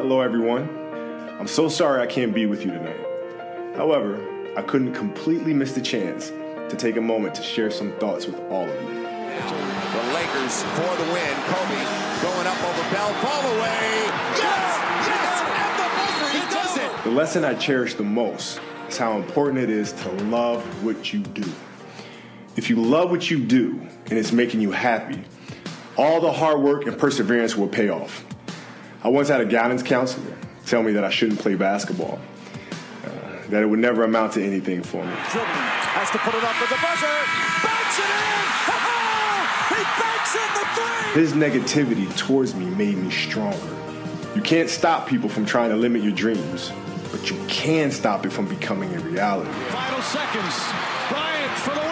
Hello, everyone. I'm so sorry I can't be with you tonight. However, I couldn't completely miss the chance to take a moment to share some thoughts with all of you. The Lakers for the win. Kobe going up over Bell. Fall away. Yes! Yes! At the buzzer, he does it. The lesson I cherish the most is how important it is to love what you do. If you love what you do and it's making you happy, all the hard work and perseverance will pay off. I once had a guidance counselor tell me that I shouldn't play basketball, uh, that it would never amount to anything for me. Dribbling. Has to put it up with the buzzer. Banks it in. He banks in the three. His negativity towards me made me stronger. You can't stop people from trying to limit your dreams, but you can stop it from becoming a reality. Final seconds. Bryant for the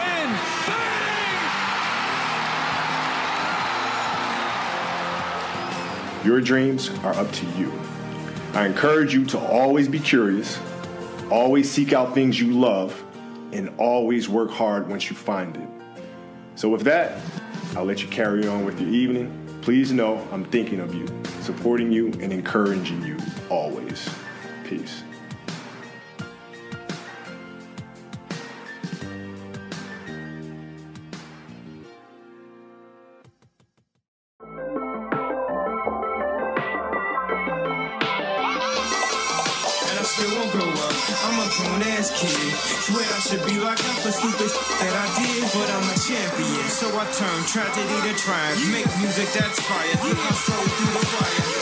Your dreams are up to you. I encourage you to always be curious, always seek out things you love, and always work hard once you find it. So, with that, I'll let you carry on with your evening. Please know I'm thinking of you, supporting you, and encouraging you always. Peace. Turn tragedy to triumph. Make music that's fire. Think I'm soul through the wire.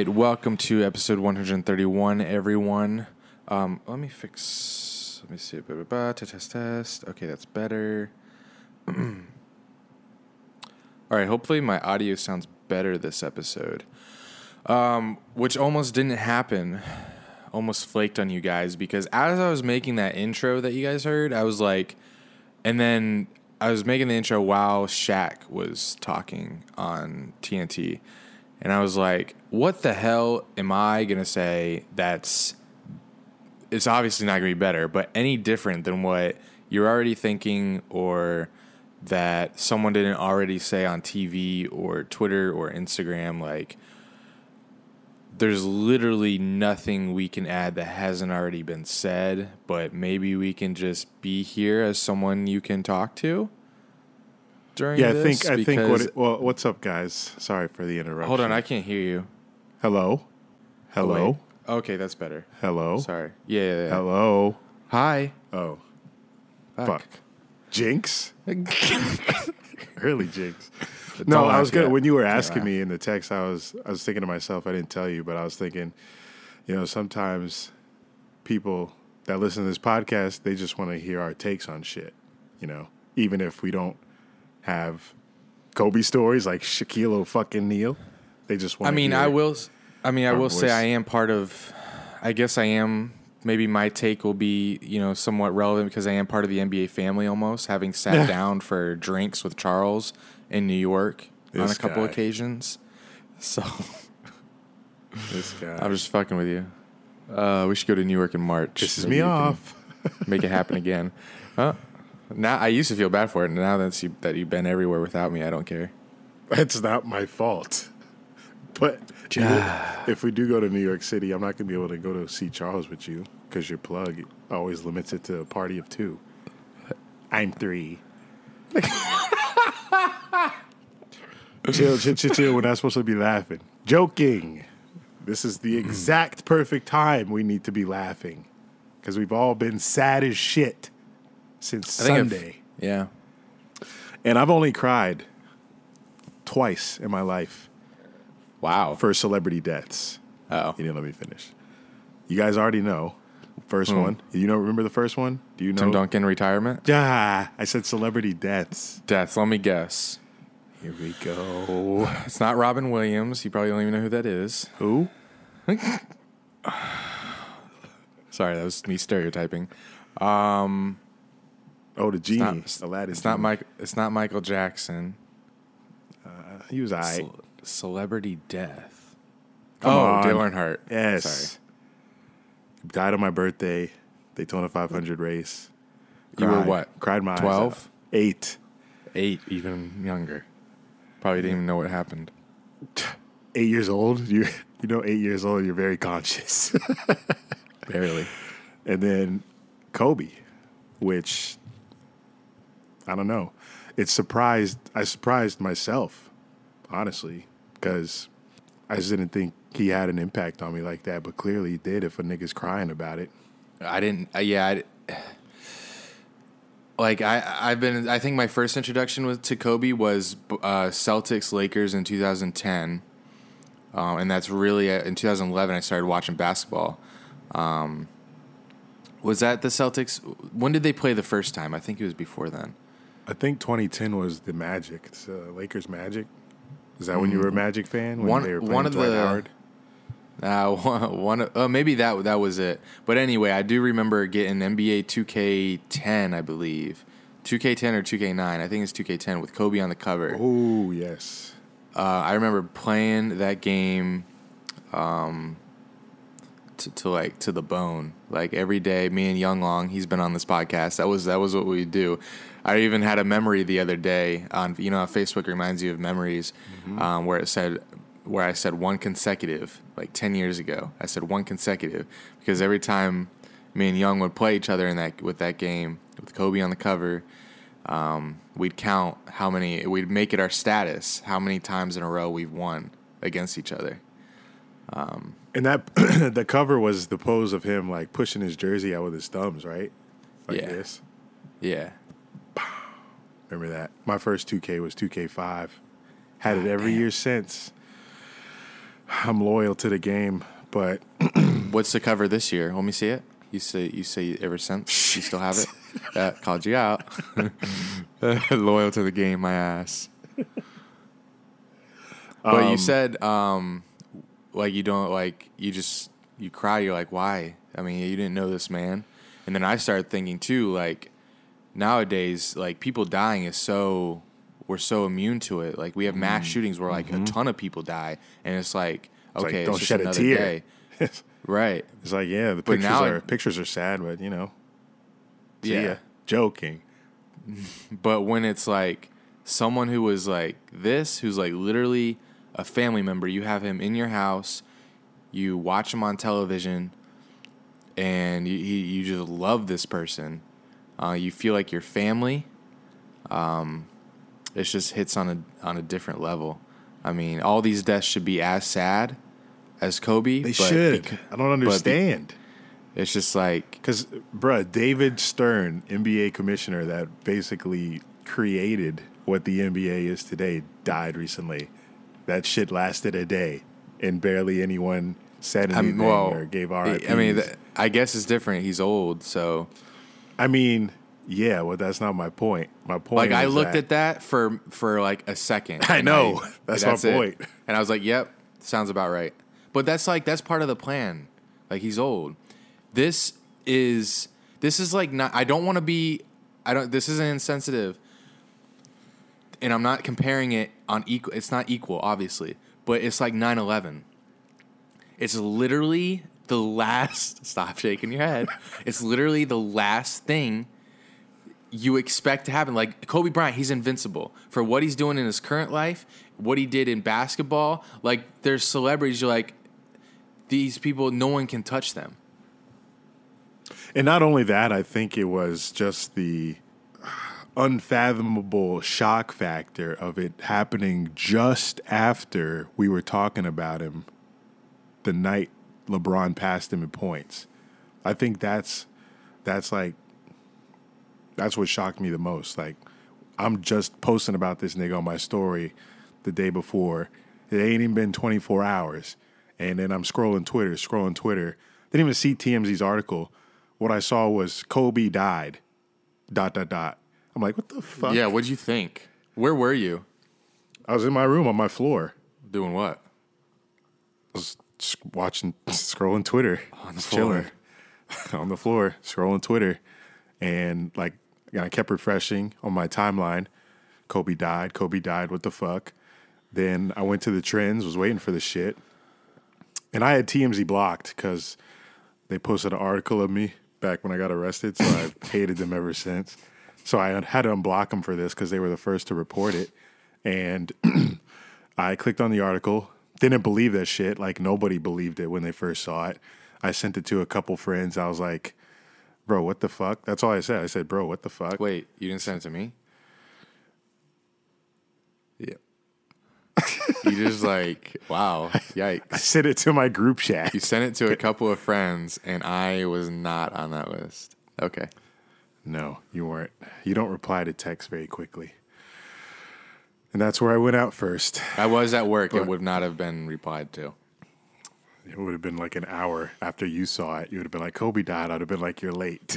Right, welcome to episode 131, everyone. Um, let me fix. Let me see. Ba, ba, test, test, test. Okay, that's better. All right, hopefully my audio sounds better this episode. Um, which almost didn't happen. Almost flaked on you guys because as I was making that intro that you guys heard, I was like, and then I was making the intro while Shaq was talking on TNT. And I was like, what the hell am I going to say that's it's obviously not going to be better, but any different than what you're already thinking or that someone didn't already say on TV or Twitter or Instagram like there's literally nothing we can add that hasn't already been said, but maybe we can just be here as someone you can talk to during Yeah, I think I think what it, well, what's up, guys? Sorry for the interruption. Hold on, I can't hear you. hello, hello, oh, Wait. Okay, that's better. hello, Sorry. Yeah, yeah, yeah. hello. Hi. Oh, Fuck. fuck, Jinx, early Jinx. Don't No, I was gonna. When you were asking me in the text, I was I was thinking to myself. I didn't tell you, but I was thinking, you know, sometimes people that listen to this podcast, they just want to hear our takes on shit. You know, even if we don't have Kobe stories like Shaquille O fucking Neal, they just want. I mean, I will. I mean, I will say. I am part of. I guess I am. Maybe my take will be, you know, somewhat relevant because I am part of the NBA family almost, having sat down for drinks with Charles in New York on a couple guy. occasions. So This guy I'm just fucking with you. Uh, we should go to New York in March. pisses Maybe me off. Make it happen again. Huh? Now I used to feel bad for it. And now that you that you've been everywhere without me, I don't care. It's not my fault. But if we do go to New York City, I'm not going to be able to go to see Charles with you because your plug always limits it to a party of two. I'm three. chill, chill, chill, chill. We're not supposed to be laughing. Joking. This is the hmm. exact perfect time we need to be laughing because we've all been sad as shit since think I've- Sunday. Yeah. And I've only cried twice in my life Wow. for celebrity deaths. oh. You didn't let me finish. You guys already know. First hmm. one. You know, remember the first one? Do you know? Tim Duncan retirement. Yeah, I said celebrity deaths. Deaths, Let me guess. Here we go. It's not Robin Williams. You probably don't even know who that is. Who? Sorry, that was me stereotyping. Um, Oh, the genie. Not, Aladdin. it's not genie. Mike. It's not Michael Jackson. Uh, he was I. Cel- celebrity death. Come oh, on. Dale Earnhardt. Yes. Sorry. Died on my birthday. Daytona 500 race. You were what? Cried my eyes 12? Eight. Eight, even younger. Probably didn't even know what happened. Eight years old. You you know, eight years old. You're very conscious. Barely. and then Kobe, which I don't know. It surprised. I surprised myself, honestly, because I just didn't think he had an impact on me like that. But clearly, he did. If a nigga's crying about it, I didn't. Uh, yeah, I, like I, I've been. I think my first introduction with to Kobe was uh, Celtics Lakers in 2010, um, and that's really uh, in 2011. I started watching basketball. Um, was that the Celtics? When did they play the first time? I think it was before then. I think 2010 was the Magic. It's, uh, Lakers Magic. Is that when you were a Magic fan? When Mm. One- they were playing one of Dwight the- Howard? Uh, one, one uh, maybe that that was it. But anyway, I do remember getting NBA 2K10, I believe, 2K10 or 2K9. I think it's 2K10 with Kobe on the cover. Oh yes. Uh, I remember playing that game, um, to, to like to the bone. Like every day, me and Young Long, he's been on this podcast. That was that was what we do. I even had a memory the other day on you know Facebook reminds you of memories, um, where it said where I said one consecutive like ten years ago. I said one consecutive because every time me and Young would play each other in that with that game with Kobe on the cover um, we'd count how many we'd make it our status how many times in a row we've won against each other And that the cover was the pose of him like pushing his jersey out with his thumbs, right? Like Yeah. this. yeah Remember that? My first 2K was 2K5. Had it every year since. I'm loyal to the game, but what's the cover this year? Let me see it? You say you say ever since. You still have it? Uh, called you out. Loyal to the game my ass. But you Um, said um like you don't like you just you cry you're like why? I mean you didn't know this man. And then i started thinking too like nowadays like people dying is so we're so immune to it like we have mass shootings where like a ton of people die and it's like Mm-hmm. it's okay like, don't it's just shed a tear. right. it's like, yeah, the pictures are pictures are sad, but you know, yeah ya. joking. But when it's like someone who was like this, who's like literally a family member, you have him in your house, you watch him on television, and you you just love this person. Uh, you feel like your family. Um, it just hits on a on a different level. I mean, all these deaths should be as sad as Kobe. They but should. I don't be- understand. it's just like Because, bruh, David Stern, NBA commissioner that basically created what the NBA is today, died recently. That shit lasted a day, and barely anyone said I anything mean, well, or gave I mean, th- I guess it's different. He's old, so I mean, yeah, well, that's not my point. My point like I looked that, at that for for like a second. I know. That's my it. point. And I was like, "Yep, sounds about right." But that's like that's part of the plan. Like he's old. This is this is like not. I don't want to be. I don't. This isn't insensitive. And I'm not comparing it on equal. It's not equal, obviously, but it's like 9/11. It's literally the last. Stop shaking your head. It's literally the last thing you expect to happen. Like Kobe Bryant, he's invincible for what he's doing in his current life, what he did in basketball. Like there's celebrities, you're like, these people, no one can touch them. And not only that, I think it was just the unfathomable shock factor of it happening just after we were talking about him the night LeBron passed him in points. I think that's that's like that's what shocked me the most. Like I'm just posting about this nigga on my story the day before. It ain't even been 24 hours. And then I'm scrolling Twitter, scrolling Twitter. Didn't even see TMZ's article. What I saw was Kobe died. Dot dot dot. I'm like, what the fuck? Yeah, what'd you think? Where were you? I was in my room on my floor. Doing what? I was watching, scrolling Twitter. On the floor. chilling. on the floor, scrolling Twitter. And like, I kept refreshing on my timeline. Kobe died. Kobe died. What the fuck? Then I went to the trends, was waiting for the shit. And I had TMZ blocked because they posted an article of me back when I got arrested. So I've hated them ever since. So I had to unblock them for this because they were the first to report it. And I clicked on the article, didn't believe that shit. Like nobody believed it when they first saw it. I sent it to a couple friends. I was like, bro, what the fuck? That's all I said. I said, bro, what the fuck? Wait, you didn't send it to me? Yeah. You just like, wow, yikes. I sent it to my group chat. You sent it to a couple of friends, and I was not on that list. Okay. No, you weren't. You don't reply to text very quickly. And that's where I went out first. I was at work. But- it would not have been replied to. It would have been like an hour after you saw it. You would have been like, Kobe died. I'd have been like, you're late.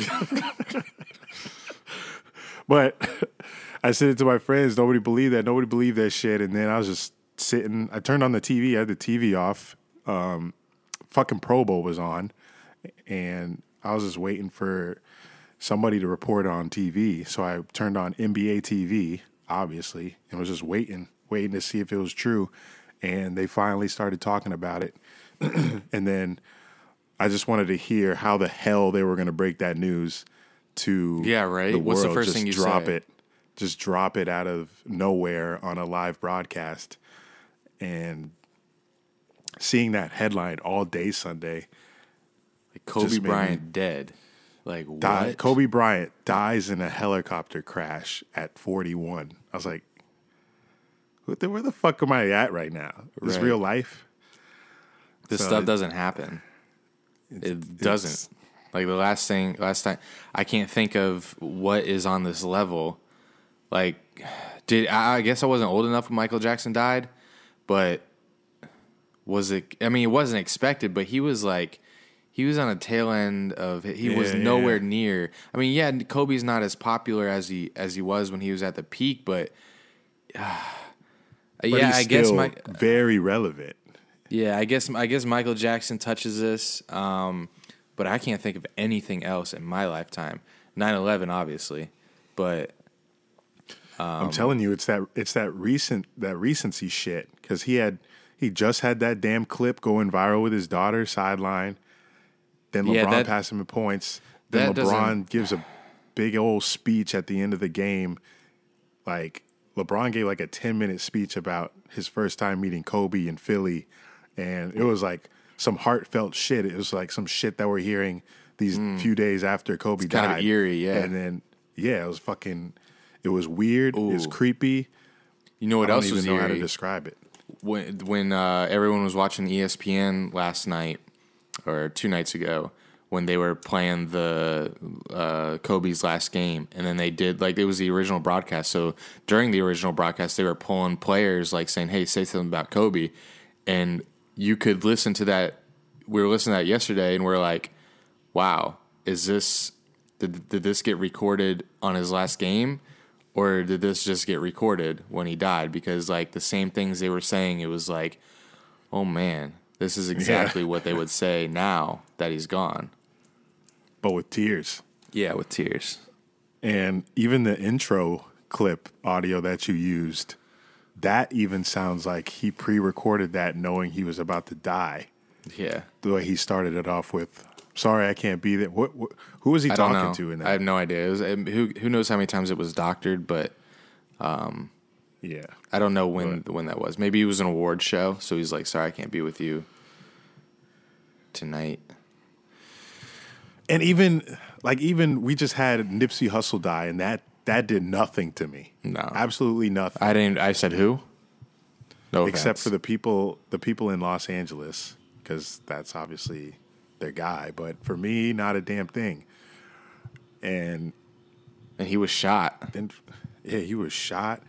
but I said it to my friends. Nobody believed that. Nobody believed that shit. And then I was just sitting. I turned on the TV. I had the TV off. Um, fucking Pro Bowl was on. And I was just waiting for somebody to report on TV. So I turned on NBA TV, obviously, and was just waiting, waiting to see if it was true. And they finally started talking about it. and then I just wanted to hear how the hell they were going to break that news to Yeah, right. the What's the first Just thing you just drop say? it, just drop it out of nowhere on a live broadcast, and seeing that headline all day Sunday. Like Kobe Just made me- Bryant dead. Like Die, what? Kobe Bryant dies in a helicopter crash at 41. I was like, where the fuck am I at right now? Is Right. real life? This So stuff it- doesn't happen. It doesn't. Like the last thing, last time, I can't think of what is on this level. Like, did I I guess I wasn't old enough when Michael Jackson died, but was it? I mean, it wasn't expected, but he was like, he was on a tail end of. He was Yeah, yeah, nowhere yeah. near. I mean, yeah, Kobe's not as popular as he as he was when he was at the peak, but. But yeah, I guess my very relevant. Yeah, I guess I guess Michael Jackson touches this, um, but I can't think of anything else in my lifetime. 9-11, obviously, but I'm telling you, it's that it's that recent that recency shit because he had he just had that damn clip going viral with his daughter sideline. Then LeBron Yeah, that- passed him in points. Then LeBron gives a big old speech at the end of the game. Like LeBron gave like a 10 minute speech about his first time meeting Kobe in Philly, and it was like some heartfelt shit. It was like some shit that we're hearing these few days after Kobe Mm. kind of died. eerie, yeah. And then yeah, it was fucking. It was weird. It was creepy. you know what I don't else even was know how to eerie? describe it. when when uh, everyone was watching ESPN last night or two nights ago when they were playing the uh, Kobe's last game, and then they did like it was the original broadcast. So during the original broadcast, they were pulling players like saying, "Hey, say something about Kobe," and you could listen to that. We were listening to that yesterday, and we're like, "Wow, is this did did this get recorded on his last game?" or did this just get recorded when he died? Because like the same things they were saying, it was like, oh man, this is exactly what they would say now that he's gone. But with tears. Yeah, with tears. And even the intro clip audio that you used, that even sounds like he pre recorded that knowing he was about to die. Yeah, The way he started it off with, sorry, I can't be there. What, what, who was he I talking to in I have no idea. Was, um, who who knows how many times it was doctored, but yeah. I don't know when when that was. Maybe it was an award show, so he's like, sorry, I can't be with you tonight. And even, like, even we just had Nipsey Hussle die, and that, that did nothing to me. No. Absolutely nothing. I didn't. I said who? No, except offense. for the people the people in Los Angeles because that's obviously their guy. But for me, not a damn thing. And and he was shot. then, yeah, he was shot.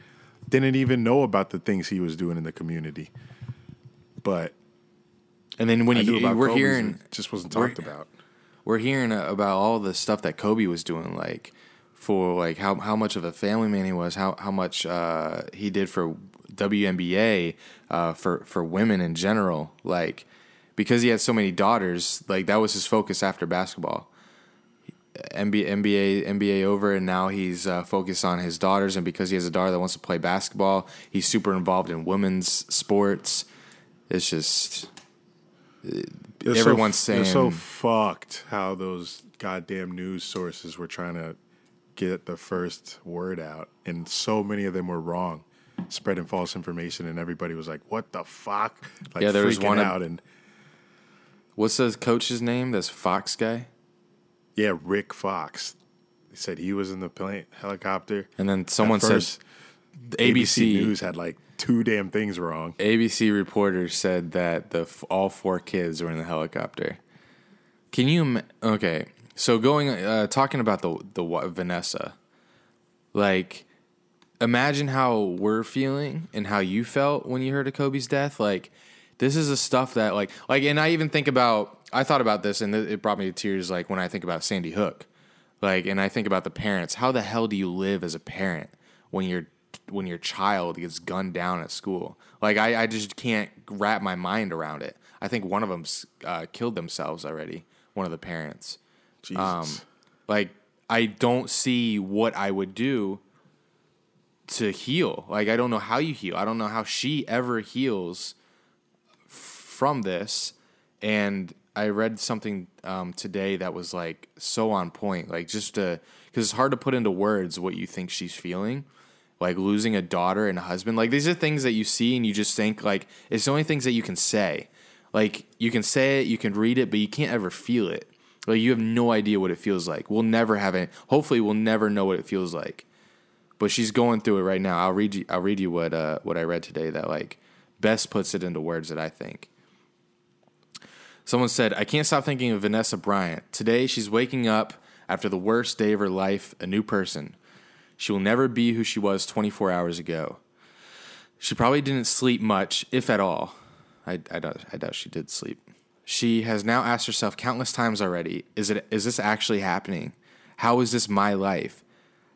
Didn't even know about the things he was doing in the community. But And then when you, knew about we're Kobe's, hearing it just wasn't we're- talked about. we're hearing uh, about all the stuff that Kobe was doing, like for like how how much of a family man he was, how how much uh, he did for WNBA uh, for for women in general. Like because he had so many daughters, like that was his focus after basketball. NBA, NBA, NBA over, and now he's uh, focused on his daughters. And because he has a daughter that wants to play basketball, he's super involved in women's sports. It's just It's everyone's so, saying so fucked how those goddamn news sources were trying to get the first word out, and so many of them were wrong, spreading false information, and everybody was like, "What the fuck?" Like Yeah, there was one of- out, and what's the coach's name? This Fox guy. yeah, Rick Fox. They said he was in the plane helicopter. And then someone first, said ABC, News had like two damn things wrong. ABC reporter said that the all four kids were in the helicopter. Can you? Okay, so going uh, talking about the the Vanessa, like imagine how we're feeling and how you felt when you heard of Kobe's death. Like this is the stuff that like like, and I even think about. I thought about this and it brought me to tears. Like when I think about Sandy Hook, like, and I think about the parents. How the hell do you live as a parent when your when your child gets gunned down at school? Like I, I just can't wrap my mind around it. I think one of them uh, killed themselves already. One of the parents. Jesus. Um, like I don't see what I would do to heal. Like I don't know how you heal. I don't know how she ever heals from this. And I read something um, today that was like so on point. Like just to because it's hard to put into words what you think she's feeling. Like losing a daughter and a husband. Like these are things that you see and you just think like it's the only things that you can say. Like you can say it, you can read it, but you can't ever feel it. Like you have no idea what it feels like. We'll never have it. Hopefully, we'll never know what it feels like. But she's going through it right now. I'll read you. I'll read you what uh, what I read today that like best puts it into words that I think. Someone said, "I can't stop thinking of Vanessa Bryant. Today, she's waking up after the worst day of her life, a new person. She will never be who she was 24 hours ago. She probably didn't sleep much, if at all. I, I, I doubt she did sleep. She has now asked herself countless times already is, it, is this actually happening? How is this my life?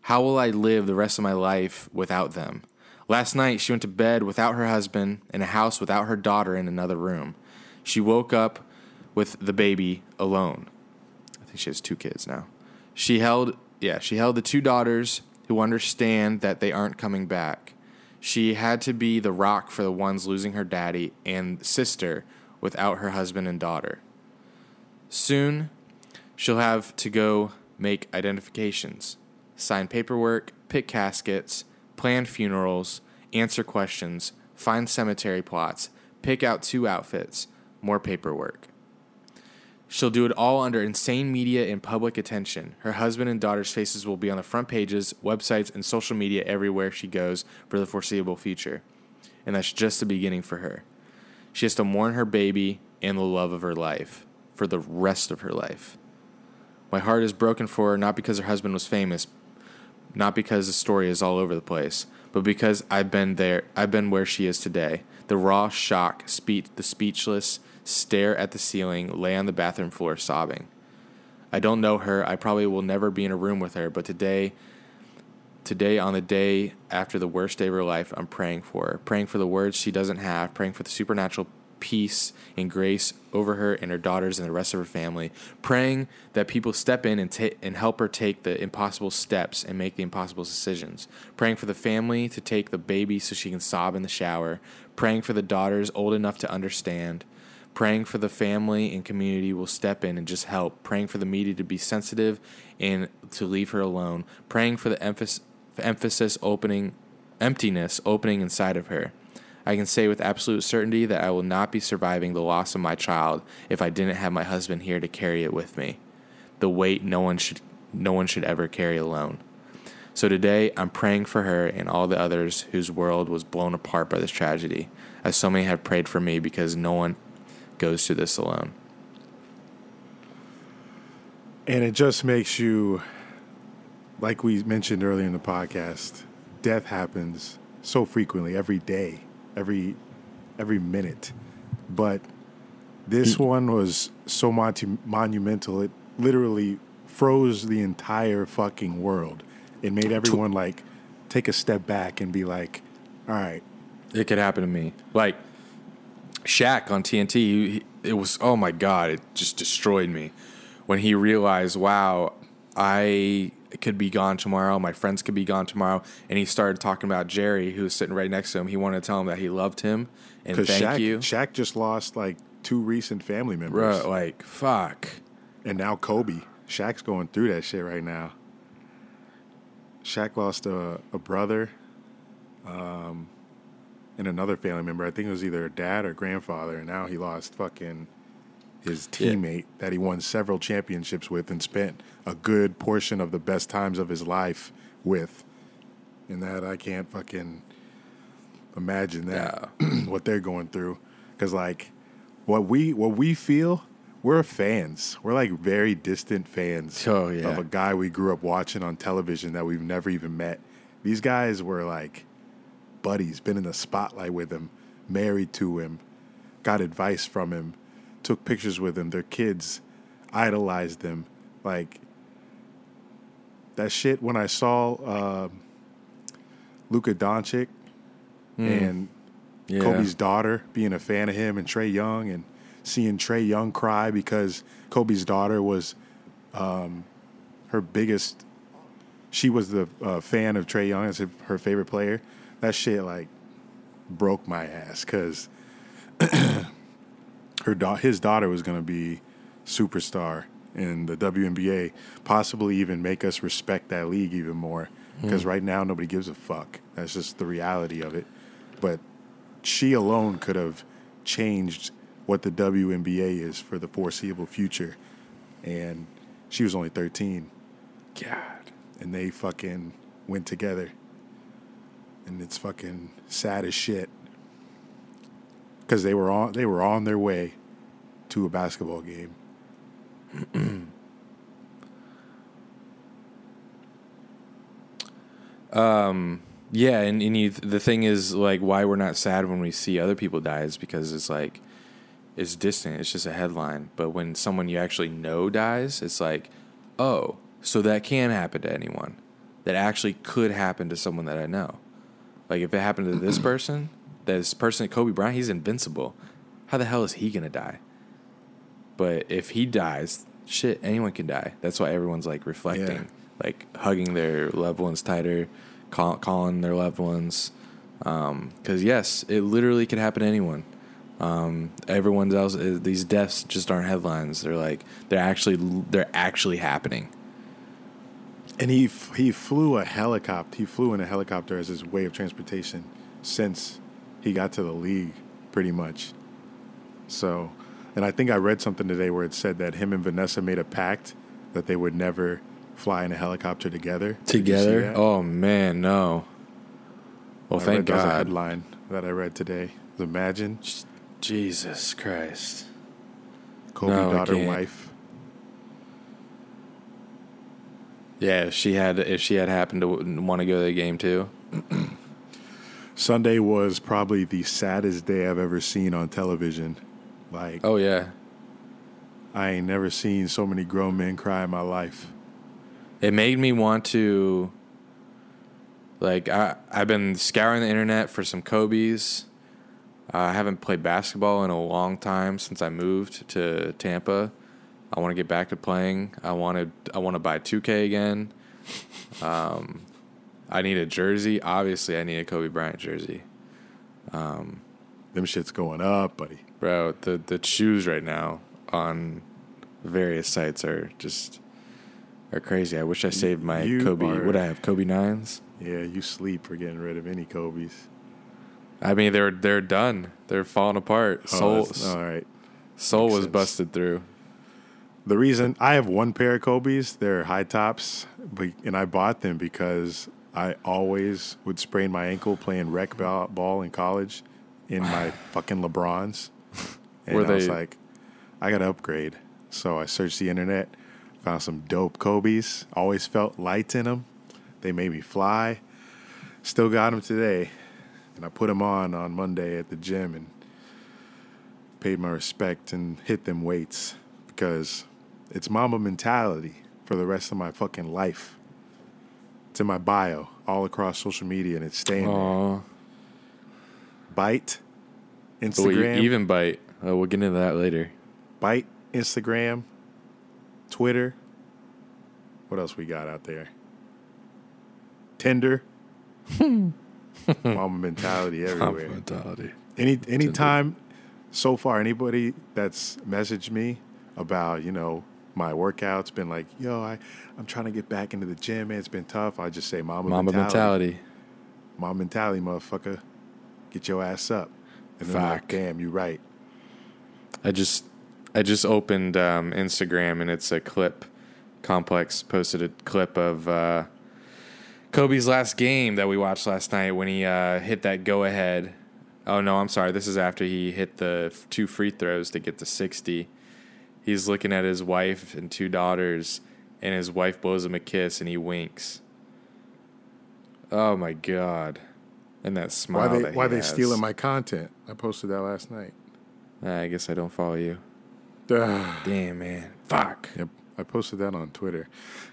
How will I live the rest of my life without them? Last night, she went to bed without her husband in a house without her daughter in another room. She woke up with the baby alone. I think she has two kids now. She held, yeah, she held the two daughters who understand that they aren't coming back. She had to be the rock for the ones losing her daddy and sister without her husband and daughter. Soon, she'll have to go make identifications, sign paperwork, pick caskets, plan funerals, answer questions, find cemetery plots, pick out two outfits, more paperwork. She'll do it all under insane media and public attention. Her husband and daughter's faces will be on the front pages, websites, and social media everywhere she goes for the foreseeable future. And that's just the beginning for her. She has to mourn her baby and the love of her life for the rest of her life. My heart is broken for her, not because her husband was famous, not because the story is all over the place, but because I've been there, I've been where she is today. The raw shock, speech, the speechless, stare at the ceiling, lay on the bathroom floor sobbing. I don't know her. I probably will never be in a room with her, but today today on the day after the worst day of her life, I'm praying for her, praying for the words she doesn't have, praying for the supernatural peace and grace over her and her daughters and the rest of her family, praying that people step in and ta- and help her take the impossible steps and make the impossible decisions, praying for the family to take the baby so she can sob in the shower, praying for the daughters old enough to understand, praying for the family and community will step in and just help, praying for the media to be sensitive and to leave her alone, praying for the emphasis emphasis opening emptiness opening inside of her. I can say with absolute certainty that I will not be surviving the loss of my child if I didn't have my husband here to carry it with me. The weight no one should no one should ever carry alone. So today I'm praying for her and all the others whose world was blown apart by this tragedy, as so many have prayed for me because no one goes through this alone. And it just makes you, like we mentioned earlier in the podcast, death happens so frequently every day, every every minute. But this mm. one was so monu- monumental. It literally froze the entire fucking world. It made everyone like take a step back and be like, "All right, It could happen to me. Like Shaq on TNT, it was oh my god, it just destroyed me when he realized, wow, I could be gone tomorrow. My friends could be gone tomorrow, and he started talking about Jerry, who was sitting right next to him. He wanted to tell him that he loved him and thank Shaq, you. Shaq just lost like two recent family members, Bro, like fuck. and now Kobe. Shaq's going through that shit right now. Shaq lost a, a brother, um, and another family member. I think it was either a dad or grandfather, and now he lost fucking his Yeah. teammate that he won several championships with and spent a good portion of the best times of his life with. And that I can't fucking imagine that what they're going through because like what we what we feel we're fans we're like very distant fans Oh, yeah. of a guy we grew up watching on television that we've never even met these guys were like buddies been in the spotlight with him married to him got advice from him took pictures with them. their kids idolized them like that shit when i saw um Luka Doncic and Yeah. Kobe's daughter being a fan of him and Trae Young and seeing Trae Young cry because Kobe's daughter was um, her biggest. She was the uh, fan of Trae Young as her favorite player. That shit like broke my ass because her da- his daughter was gonna be superstar in the WNBA, possibly even make us respect that league even more. Hmm. Because right now nobody gives a fuck. That's just the reality of it. But she alone could have changed what the WNBA is for the foreseeable future. And she was only 13, God. and they fucking went together. And it's fucking sad as shit. Because they were on they were on their way to a basketball game. Um, yeah, and, and you, the thing is, like, why we're not sad when we see other people die is because it's like, it's distant. It's just a headline. But when someone you actually know dies, it's like, oh, so that can happen to anyone. That actually could happen to someone that I know. Like, if it happened to this person, this person, Kobe Bryant, he's invincible. How the hell is he going to die? But if he dies, shit, anyone can die. That's why everyone's like reflecting, Yeah. like hugging their loved ones tighter, call, calling their loved ones. Because yes, it literally could happen to anyone. Um, everyone else, uh, these deaths just aren't headlines. They're like they're actually they're actually happening. And he f- he flew a helicopter. He flew in a helicopter as his way of transportation since he got to the league, pretty much. So, and I think I read something today where it said that him and Vanessa made a pact that they would never fly in a helicopter together. Did you see Together? Oh man, no. Well, I thank read, that was a headline that I read today. Imagine Jesus Christ. Kobe No, daughter wife. Yeah, if she had if she had happened to want to go to the game too. Sunday was probably the saddest day I've ever seen on television. Like Oh yeah, I ain't never seen so many grown men cry in my life. it made me want to like I I've been scouring the internet for some Kobe's. Uh, I haven't played basketball in a long time since I moved to Tampa. I want to get back to playing. I wanted I want to buy 2K again. Um, I need a jersey. Obviously, I need a Kobe Bryant jersey. Um, Them shit's going up, buddy. Bro, the the shoes right now on various sites are just are crazy. I wish I saved my You Kobe. are- Would I have Kobe nines? Yeah, you sleep for getting rid of any Kobe's. I mean, they're they're done. They're falling apart. Oh, Soul all right. soul makes was sense. busted through. The reason I have one pair of Kobe's, they're high tops, but, and I bought them because I always would sprain my ankle playing rec ball, ball in college in my fucking LeBrons. And Were I was they- like, I got to upgrade. So I searched the internet, found some dope Kobe's. Always felt lights in them. They made me fly. Still got them today. And I put them on on Monday at the gym and paid my respect and hit them weights because it's Mamba mentality for the rest of my fucking life. It's in my bio all across social media and it's staying there. Oh, Byte, E- even Byte. Uh, we'll get into that later. Byte, Instagram, Twitter. What else we got out there? Tinder. Mamba mentality everywhere. Mentality. Any anytime so far, anybody that's messaged me about you know my workouts, been like, yo, I I'm trying to get back into the gym, man. It's been tough. I just say, Mamba, Mamba mentality. mentality. Mamba mentality, motherfucker. Get your ass up. And then like, Fuck. damn, you're right. I just I just opened um, Instagram and it's a clip. Complex posted a clip of uh, Kobe's last game that we watched last night when he uh, hit that go ahead. Oh no, I'm sorry. This is after he hit the two free throws to get to 60. He's looking at his wife and two daughters, and his wife blows him a kiss and he winks. Oh my god! And that smile. Why they why they has. stealing my content? I posted that last night. I guess I don't follow you. Damn man, fuck. Yep, I posted that on Twitter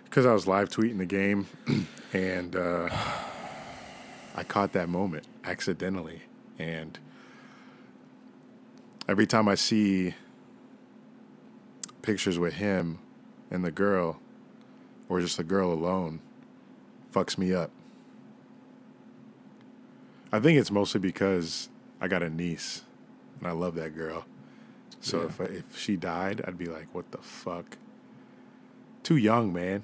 because I was live tweeting the game, and uh, I caught that moment accidentally. And every time I see pictures with him and the girl, or just the girl alone, fucks me up. I think it's mostly because I got a niece, and I love that girl. So if I, if she died, I'd be like, "What the fuck?" Too young, man.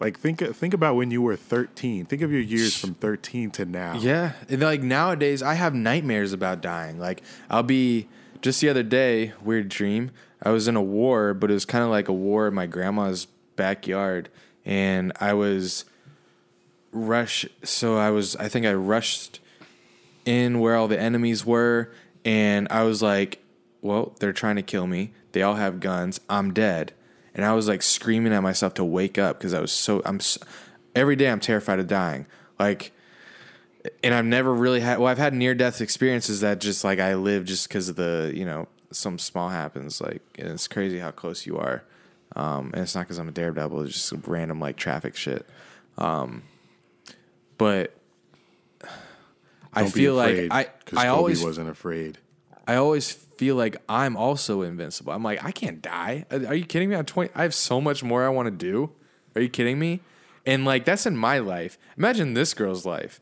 Like think think about when you were 13. Think of your years from 13 to now. Yeah, and like nowadays, I have nightmares about dying. Like I'll be just the other day, weird dream. I was in a war, but it was kind of like a war in my grandma's backyard, and I was rush. So I was, I think I rushed in where all the enemies were, and I was like, "Well, they're trying to kill me. They all have guns. I'm dead." And I was like screaming at myself to wake up because I was so I'm s every day I'm terrified of dying. Like and I've never really had. Well, I've had near death experiences that just like I live just because of the you know some small happens. Like it's crazy how close you are, um, and it's not because I'm a daredevil. It's just random like traffic shit. Um, but I Don't feel like I I Kobe always wasn't afraid. I always feel like I'm also invincible. I'm like, I can't die. Are are you kidding me? I'm 20. I have so much more I want to do. Are you kidding me? And like that's in my life. Imagine this girl's life.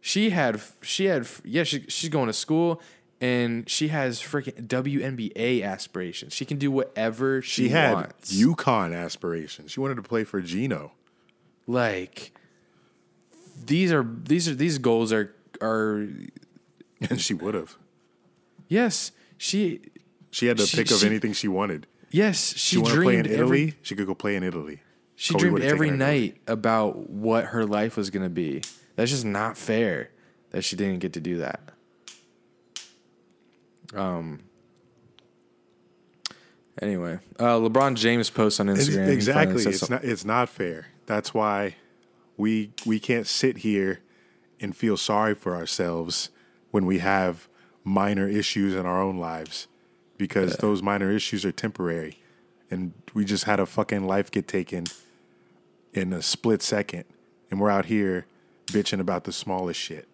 She had she had yeah, she, she's going to school and she has freaking WNBA aspirations. She can do whatever she, She had wants. UConn aspirations. She wanted to play for Geno. like these are these are these goals are are And she would have. yes, she She had to She- pick of anything she wanted. yes, She, she, wanted to play in dreamed Italy. every she could go play in Italy. She Kobe dreamed every taken her Italy. night about what her life was going to be. That's just not fair that she didn't get to do that. Um. Anyway, uh, LeBron James posts on Instagram. exactly. It's not. It's not fair. That's why we we can't sit here and feel sorry for ourselves when we have minor issues in our own lives, because those minor issues are temporary, and we just had a fucking life get taken in a split second, and we're out here bitching about the smallest shit.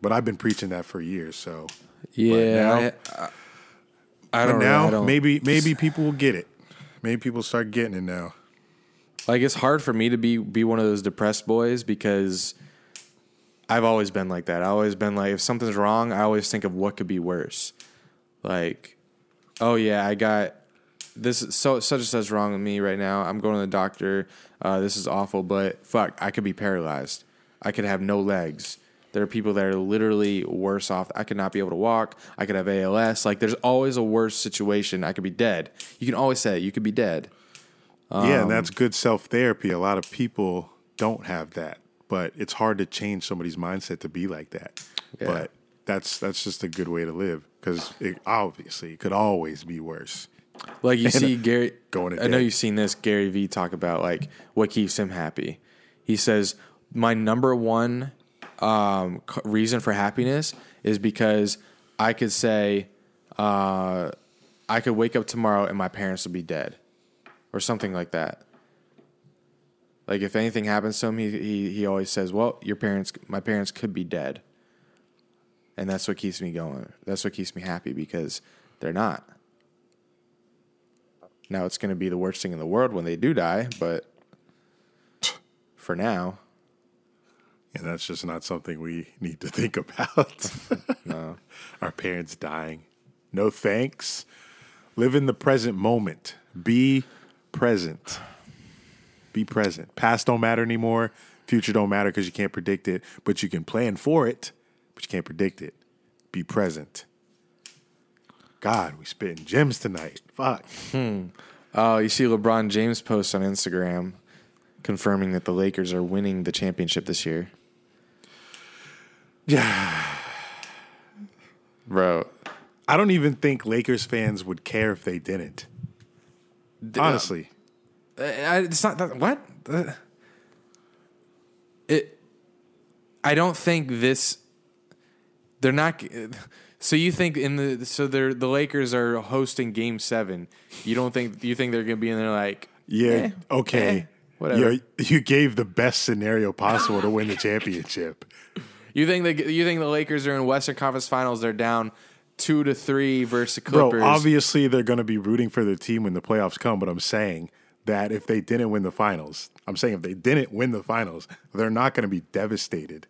But I've been preaching that for years, so. Yeah, now- I, I, I But don't now know. I don't, maybe maybe people will get it. Maybe people start getting it now. Like it's hard for me to be be one of those depressed boys because I've always been like that. I always been like if something's wrong, I always think of what could be worse. Like, oh yeah, I got this is so such and such wrong with me right now. I'm going to the doctor. Uh, this is awful, but fuck, I could be paralyzed. I could have no legs. There are people that are literally worse off. I could not be able to walk. I could have ALS. Like, there's always a worse situation. I could be dead. You can always say. You could be dead. Yeah, Um, and that's good self therapy. A lot of people don't have that, but it's hard to change somebody's mindset to be like that. Yeah. But that's that's just a good way to live because it obviously it could always be worse. Like you see Gary going I know you've seen this Gary Vee talk about like what keeps him happy. He says my number one um, reason for happiness is because I could say uh, I could wake up tomorrow and my parents would be dead or something like that. Like if anything happens to him, he he he always says, "Well, your parents, my parents could be dead," and that's what keeps me going. That's what keeps me happy because they're not. Now it's going to be the worst thing in the world when they do die, but for now, And that's just not something we need to think about. no. Our parents dying. No thanks. Live in the present moment. Be present. Be present. Past don't matter anymore. Future don't matter because you can't predict it, but you can plan for it, but you can't predict it. Be present. God, we spitting gems tonight. Fuck. Hmm. Oh, you see LeBron James post on Instagram confirming that the Lakers are winning the championship this year. Yeah. Bro, I don't even think Lakers fans would care if they didn't. Honestly. Uh, I- it's not that. What? Uh, It. I don't think this. They're not. So you think in the so they're the Lakers are hosting Game Seven? You don't think you think they're gonna be in there like Yeah. eh, okay. eh, whatever. You you gave the best scenario possible to win the championship. You think they you think the Lakers are in Western Conference Finals? They're down two to three versus Clippers. Bro, obviously they're going to be rooting for their team when the playoffs come, but I'm saying that if they didn't win the finals, I'm saying if they didn't win the finals, they're not going to be devastated.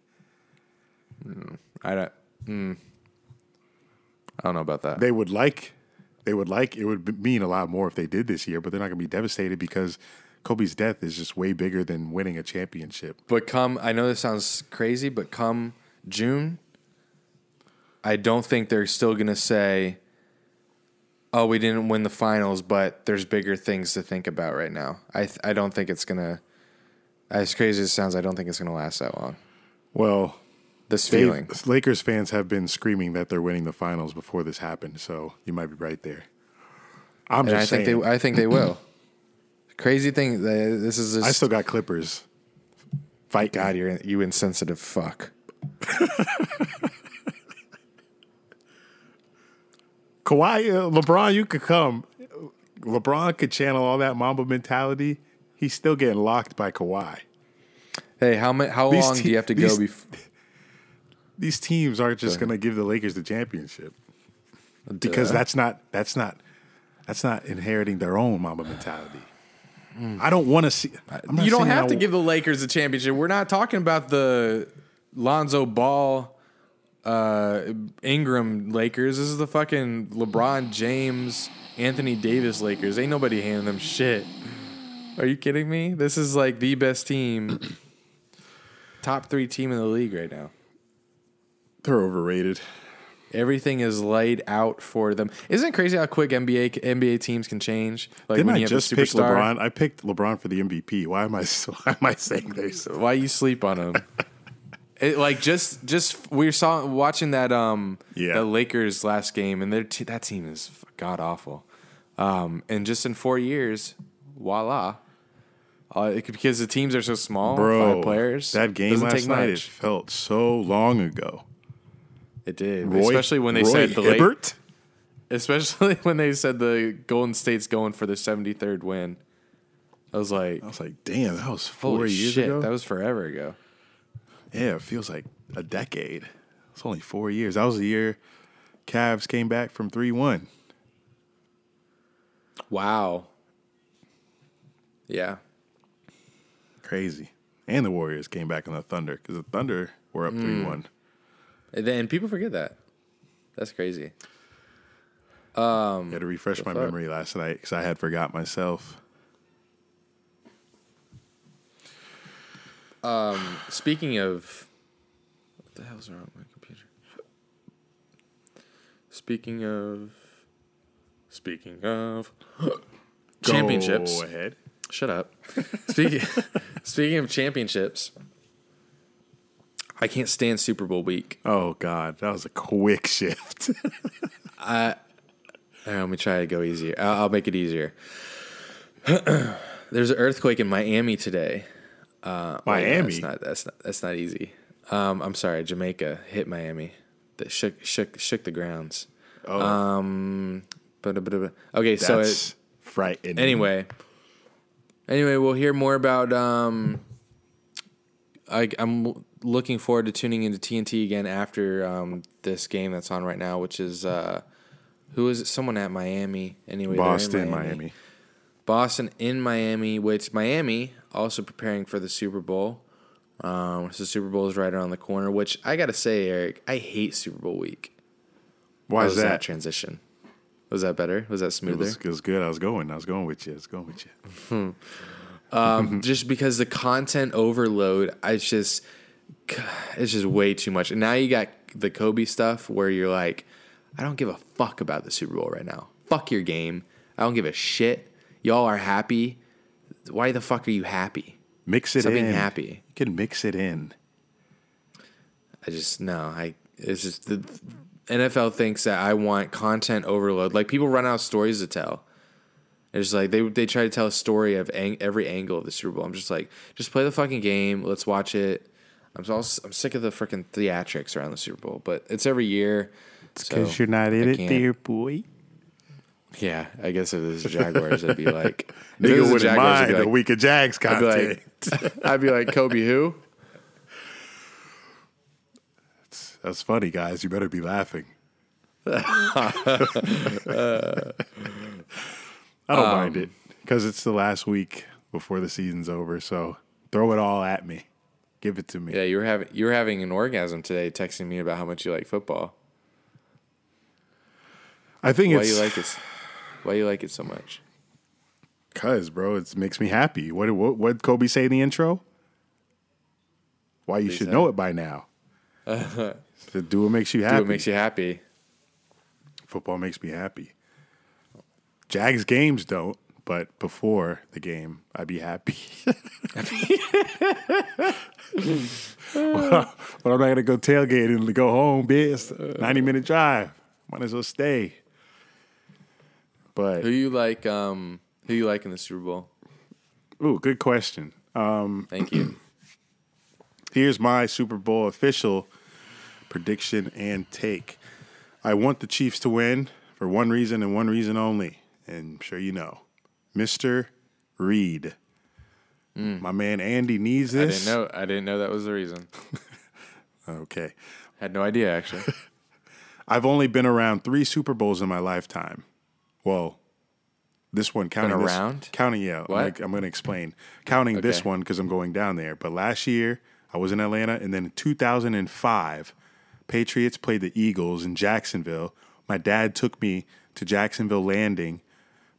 I don't. Mm, I don't know about that. They would like they would like it would mean a lot more if they did this year, but they're not going to be devastated because Kobe's death is just way bigger than winning a championship. But come, I know this sounds crazy, but come June, I don't think they're still going to say, "Oh, we didn't win the finals, but there's bigger things to think about right now." I th- I don't think it's gonna. As crazy as it sounds, I don't think it's gonna last that long. Well, This they- feeling, Lakers fans have been screaming that they're winning the finals before this happened, so you might be right there. I'm and just I think saying. they, I think they will. Crazy thing, uh, this is. Just, I still got Clippers. Fight God, you're you insensitive fuck. Kawhi, uh, LeBron, you could come. LeBron could channel all that Mamba mentality. He's still getting locked by Kawhi. Hey, how ma- How These long te- do you have to these- go before? These teams aren't just going to give the Lakers the championship because that's not that's not that's not inheriting their own Mamba mentality. I don't want to see. You don't have to w- give the Lakers a championship. We're not talking about the Lonzo Ball, uh, Ingram Lakers. This is the fucking LeBron James, Anthony Davis Lakers. Ain't nobody handing them shit. Are you kidding me? This is like the best team, top three team in the league right now. They're overrated. Everything is laid out for them. Isn't it crazy how quick NBA NBA teams can change? Like Didn't when I you have just a pick. LeBron? I picked LeBron for the MVP. Why am I why am I saying this? Why you sleep on him? it, like just just we saw watching that um Yeah. the Lakers last game and their t- that team is god awful. Um and just in 4 years, voila. Uh, it could- because the teams are so small, Bro, five players. that game last take night, it felt so long ago. It did, Roy- especially when they Roy said the Hibbert? especially when they said the Golden State's going for the 73rd win. I was like, I was like, damn, that was four years shit, ago. that was forever ago. Yeah, it feels like a decade. It's only four years. That was the year Cavs came back from three one. Wow. Yeah. Crazy. And the Warriors came back on the Thunder because the Thunder were up three one. And then people forget that. That's crazy. Um, I Had to refresh my fuck? memory last night because I had forgot myself. Speaking of, what the hell's wrong with my computer? Speaking of, speaking of championships. Go ahead. Shut up. Speaking speaking of championships, I can't stand Super Bowl week. Oh God, that was a quick shift. Uh, let me try to go easier. I'll, I'll make it easier. There's an earthquake in Miami today. Uh, wait, Miami? that's not that's not that's not easy. Um, I'm sorry, Jamaica hit Miami. That shook shook shook the grounds. Oh, Um, okay, so that's it, frightening. anyway, Anyway, we'll hear more about. Um, I, I'm looking forward to tuning into TNT again after um, this game that's on right now, which is uh, who is it? Someone at Miami. Anyway, Boston, Miami. Boston in Miami, which Miami also preparing for the Super Bowl. Um, so the Super Bowl is right around the corner. Which I gotta say, Eric, I hate Super Bowl week. Why How is was that that? transition? Was that better? Was that It smoother? was, it was good. I was going. I was going with you. I was going with you. um, just because the content overload, I just it's just way too much. And now you got the Kobe stuff where you're like, I don't give a fuck about the Super Bowl right now. Fuck your game. I don't give a shit. Y'all are happy. Why the fuck are you happy? Mix it Stop in. being happy. You can mix it in. I just no. I it's just the NFL thinks that I want content overload. Like people run out of stories to tell. It's like they they try to tell a story of ang- every angle of the Super Bowl. I'm just like, just play the fucking game. Let's watch it. I'm so, I'm sick of the freaking theatrics around the Super Bowl, but it's every year. so Because you're not in I it, can't- dear boy. Yeah, I guess if it was the Jaguars, it'd be like Nigga wouldn't Jaguars, mind it'd be a like- week of Jags I'd be like, I'd be like Kobe who? That's funny, guys. You better be laughing. I don't mind Um, it because it's the last week before the season's over. So throw it all at me. Give it to me. Yeah, you were having you were having an orgasm today, texting me about how much you like football. I think Why it's you like it? Why you like it so much? Cause, bro, it makes me happy. What what what Kobe say in the intro? Why you should know it by now. So do what makes you happy. Do what makes you happy. Football makes me happy. Jags games don't, but before the game, I'd be happy. but I'm not gonna go tailgate and go home, bitch. Ninety minute drive. Might as well stay. But Who you like? Um, who you like in the Super Bowl? ooh, good question. Thank you. Here's my Super Bowl official prediction and take. I want the Chiefs to win for one reason and one reason only. And I'm sure you know. Mr. Reid. My man Andy needs Hmm. I didn't know. I didn't know that was the reason. Okay. Had no idea actually. I've only been around three Super Bowls in my lifetime. Well, this one counting this- around? counting yeah. I'm, What? like, I'm going to explain counting this one because I'm going down there. But last year I was in Atlanta, and then in 2005, Patriots played the Eagles in Jacksonville. My dad took me to Jacksonville Landing.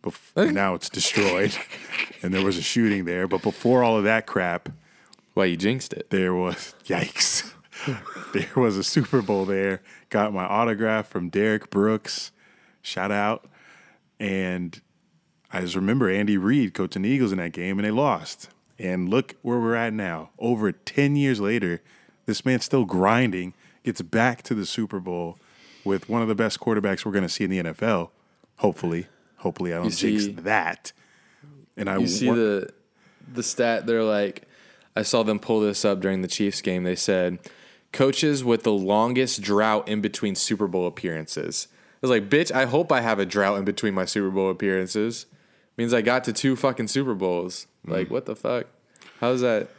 Bef- now it's destroyed, and there was a shooting there. But before all of that crap, Why you jinxed it? there was yikes. there was a Super Bowl there. Got my autograph from Derrick Brooks. Shout out. And I just remember Andy Reid coaching the Eagles in that game, and they lost. And look where we're at now. Over 10 years later, this man's still grinding, gets back to the Super Bowl with one of the best quarterbacks we're going to see in the NFL. Hopefully. Hopefully, I don't jinx see- that. And I You see the the stat? They're like, I saw them pull this up during the Chiefs game. They said coaches with the longest drought in between Super Bowl appearances. I was like, bitch, I hope I have a drought in between my Super Bowl appearances. Means I got to two fucking Super Bowls. Mm. Like, what the fuck? How's that?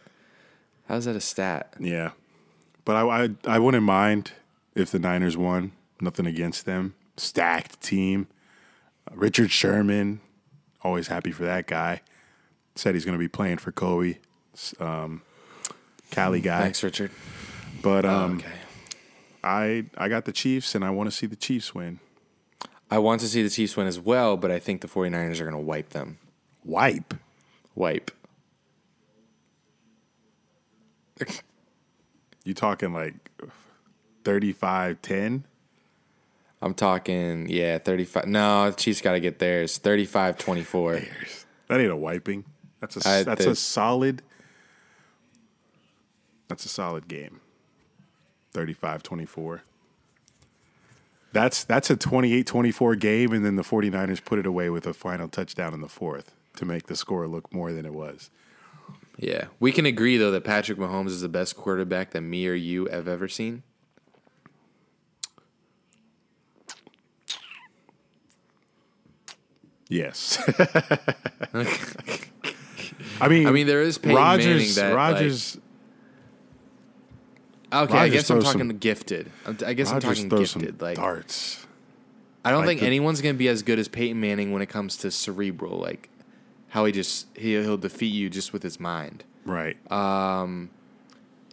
How's that a stat? Yeah, but I, I I wouldn't mind if the Niners won. Nothing against them. Stacked team. Richard Sherman, always happy for that guy. Said he's going to be playing for Kobe, um, Cali guy. Thanks, Richard. But um, okay. I I got the Chiefs, and I want to see the Chiefs win. I want to see the Chiefs win as well, but I think the 49ers are going to wipe them. Wipe. Wipe. You talking like 35-10? I'm talking, yeah, 35. No, the Chiefs got to get theirs. 35 24. That ain't a wiping. That's a I that's a solid. That's a solid game. 35-24. That's that's a 28-24 game and then the 49ers put it away with a final touchdown in the fourth to make the score look more than it was. Yeah. We can agree, though, that Patrick Mahomes is the best quarterback that me or you have ever seen. Yes. I mean, I mean, there is Peyton Rodgers. Manning that, like- Rodgers. Okay, I guess I'm talking some- gifted. I'm- guess Rodgers I'm talking gifted. Like darts. I don't like think the- anyone's gonna be as good as Peyton Manning when it comes to cerebral. Like how he just he, he'll defeat you just with his mind. Right.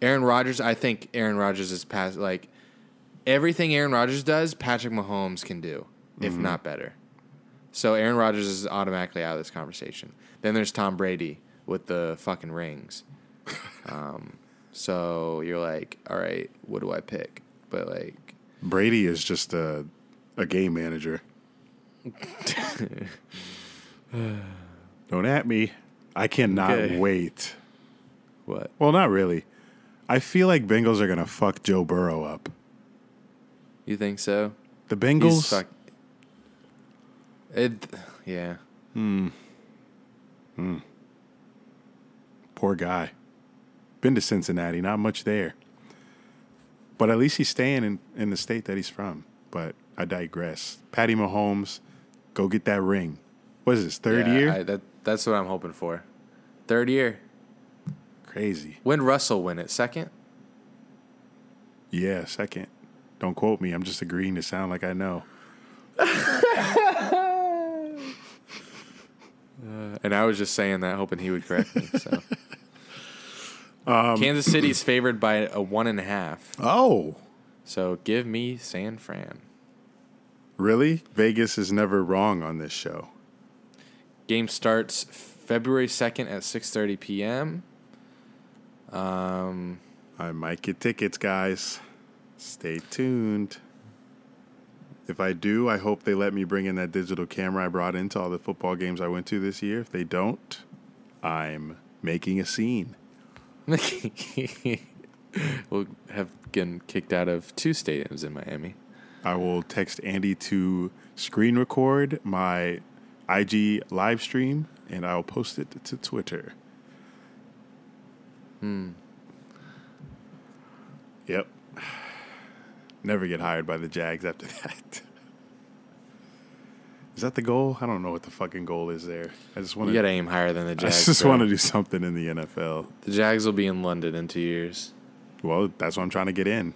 Aaron Rodgers, I think Aaron Rodgers is past like everything Aaron Rodgers does, Patrick Mahomes can do, if Mm-hmm. not better. So Aaron Rodgers is automatically out of this conversation. Then there's Tom Brady with the fucking rings. Um, so you're like, all right, what do I pick? But like, Brady is just a a game manager. Don't at me. I cannot Okay. wait. what? Well, not really. I feel like Bengals are gonna fuck Joe Burrow up. You think so? The Bengals. fuck- It, yeah. Hmm. Hmm. Poor guy. Been to Cincinnati, not much there. But at least he's staying in, in the state that he's from. But I digress. Patty Mahomes, go get that ring. What is this, third Yeah, year? I, that, that's what I'm hoping for. Third year. Crazy. When Russell win it? Second? Yeah, second. Don't quote me. I'm just agreeing to sound like I know. Uh, and I was just saying that, hoping he would correct me. So, Um, Kansas City's favored by a one and a half. Oh, So give me San Fran. really? Vegas is never wrong on this show. Game starts February second at six thirty p.m. Um, I might get tickets, guys. Stay tuned. If I do, I hope they let me bring in that digital camera I brought into all the football games I went to this year. If they don't, I'm making a scene. we'll have been kicked out of two stadiums in Miami. I will text Andy to screen record my IG live stream and I'll post it to Twitter. Hmm. Yep. Never get hired by the Jags after that. Is that the goal? I don't know what the fucking goal is there. I just want You to. gotta aim higher than the Jags. I just want to do something in the NFL. The Jags will be in London in two years. Well, that's what I'm trying to get in.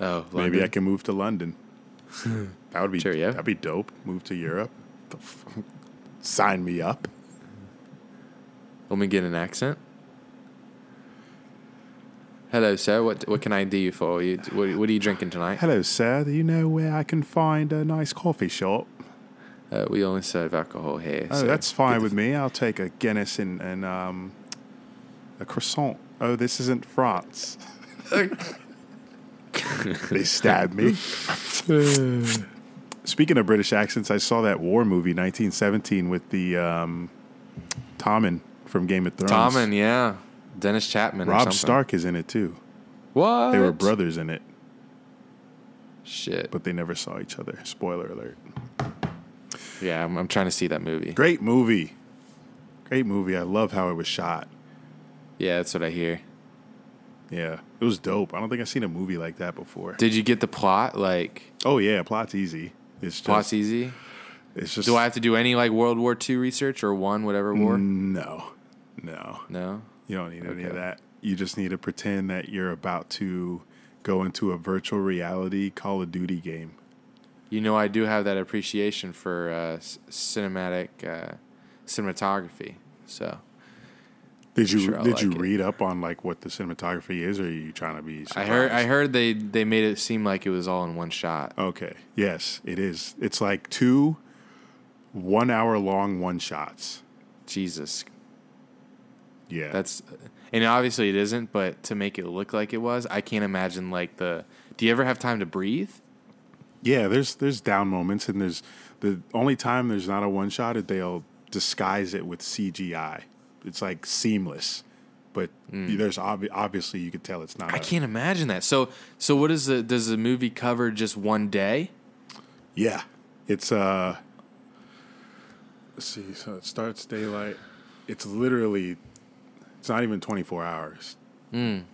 Oh, Maybe I can move to London. that would be Sure, yeah. that'd be dope. Move to Europe. Sign me up. Let me get an accent. Hello, sir. What what can I do you for? You, what, what are you drinking tonight? Hello, sir. Do you know where I can find a nice coffee shop? Uh, we only serve alcohol here. Oh, so that's fine with me. I'll take a Guinness and, and um, a croissant. Oh, this isn't France. they stabbed me. Speaking of British accents, I saw that war movie 1917 with the um, Tommen from Game of Thrones. Tommen, yeah. Dennis Chapman. Rob. Stark is in it too. What? They were brothers in it, Shit. but they never saw each other. Spoiler alert. Yeah, I'm, I'm trying to see that movie. Great movie. Great movie. I love how it was shot. Yeah, that's what I hear. Yeah, it was dope. I don't think I've seen a movie like that before. Did you get the plot? Like, Oh yeah, plot's easy. It's just plot's easy. it's just Do I have to do any like World War II research or one, whatever war? no, no. No. You don't need any of that. You just need to pretend that you're about to go into a virtual reality Call of Duty game. You know, I do have that appreciation for uh, cinematic uh, cinematography. So Did you Sure, did you like it. read up on like what the cinematography is, or are you trying to be? I heard. I heard they they made it seem like it was all in one shot. Okay. Yes, it is. It's like two one hour long one shots. Jesus, Yeah. that's and obviously it isn't. But to make it look like it was, I can't imagine like the. Do you ever have time to breathe? Yeah, there's there's down moments and there's the only time there's not a one shot is they'll disguise it with CGI. It's like seamless. But there's obvi- obviously you could tell it's not Mm. I a- can't imagine that. So so what is the does the movie cover just one day? Yeah. It's uh let's see, so it starts daylight. It's literally it's not even 24 hours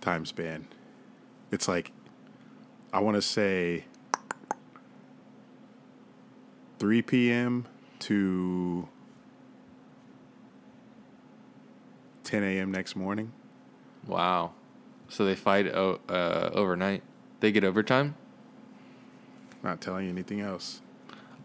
time span. It's like I want to say 3 p.m. to 10 a.m. next morning. Wow. So they fight o- uh, overnight. They get overtime. Not telling you anything else.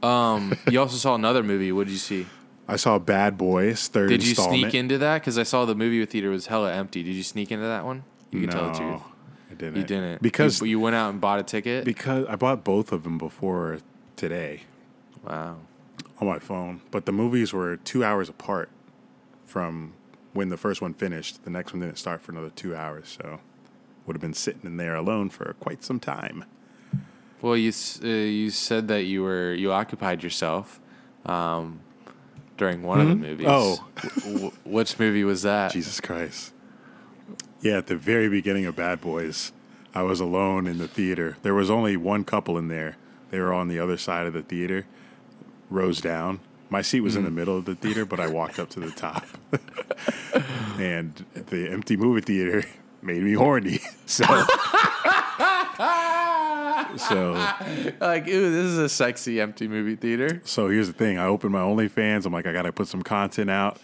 Um, you also saw another movie. What did you see? I saw Bad Boys third Did you sneak into that? Because I saw the movie theater was hella empty. Did you sneak into that one? You can tell the truth. No, I didn't. You didn't because you, you went out and bought a ticket. because I bought both of them before today wow. on my phone, but the movies were two hours apart from when the first one finished. The next one didn't start for another two hours, so would have been sitting in there alone for quite some time. Well, you uh, you said that you were you occupied yourself um, during one of the movies. Oh. W- w- which movie was that? Jesus Christ. Yeah, at the very beginning of Bad Boys, I was alone in the theater. There was only one couple in there. They were on the other side of the theater, rows down. My seat was in the middle of the theater, but I walked up to the top. and the empty movie theater made me horny. So So Like, ooh, this is a sexy empty movie theater. So here's the thing: I opened my OnlyFans. I'm like, I gotta put some content out.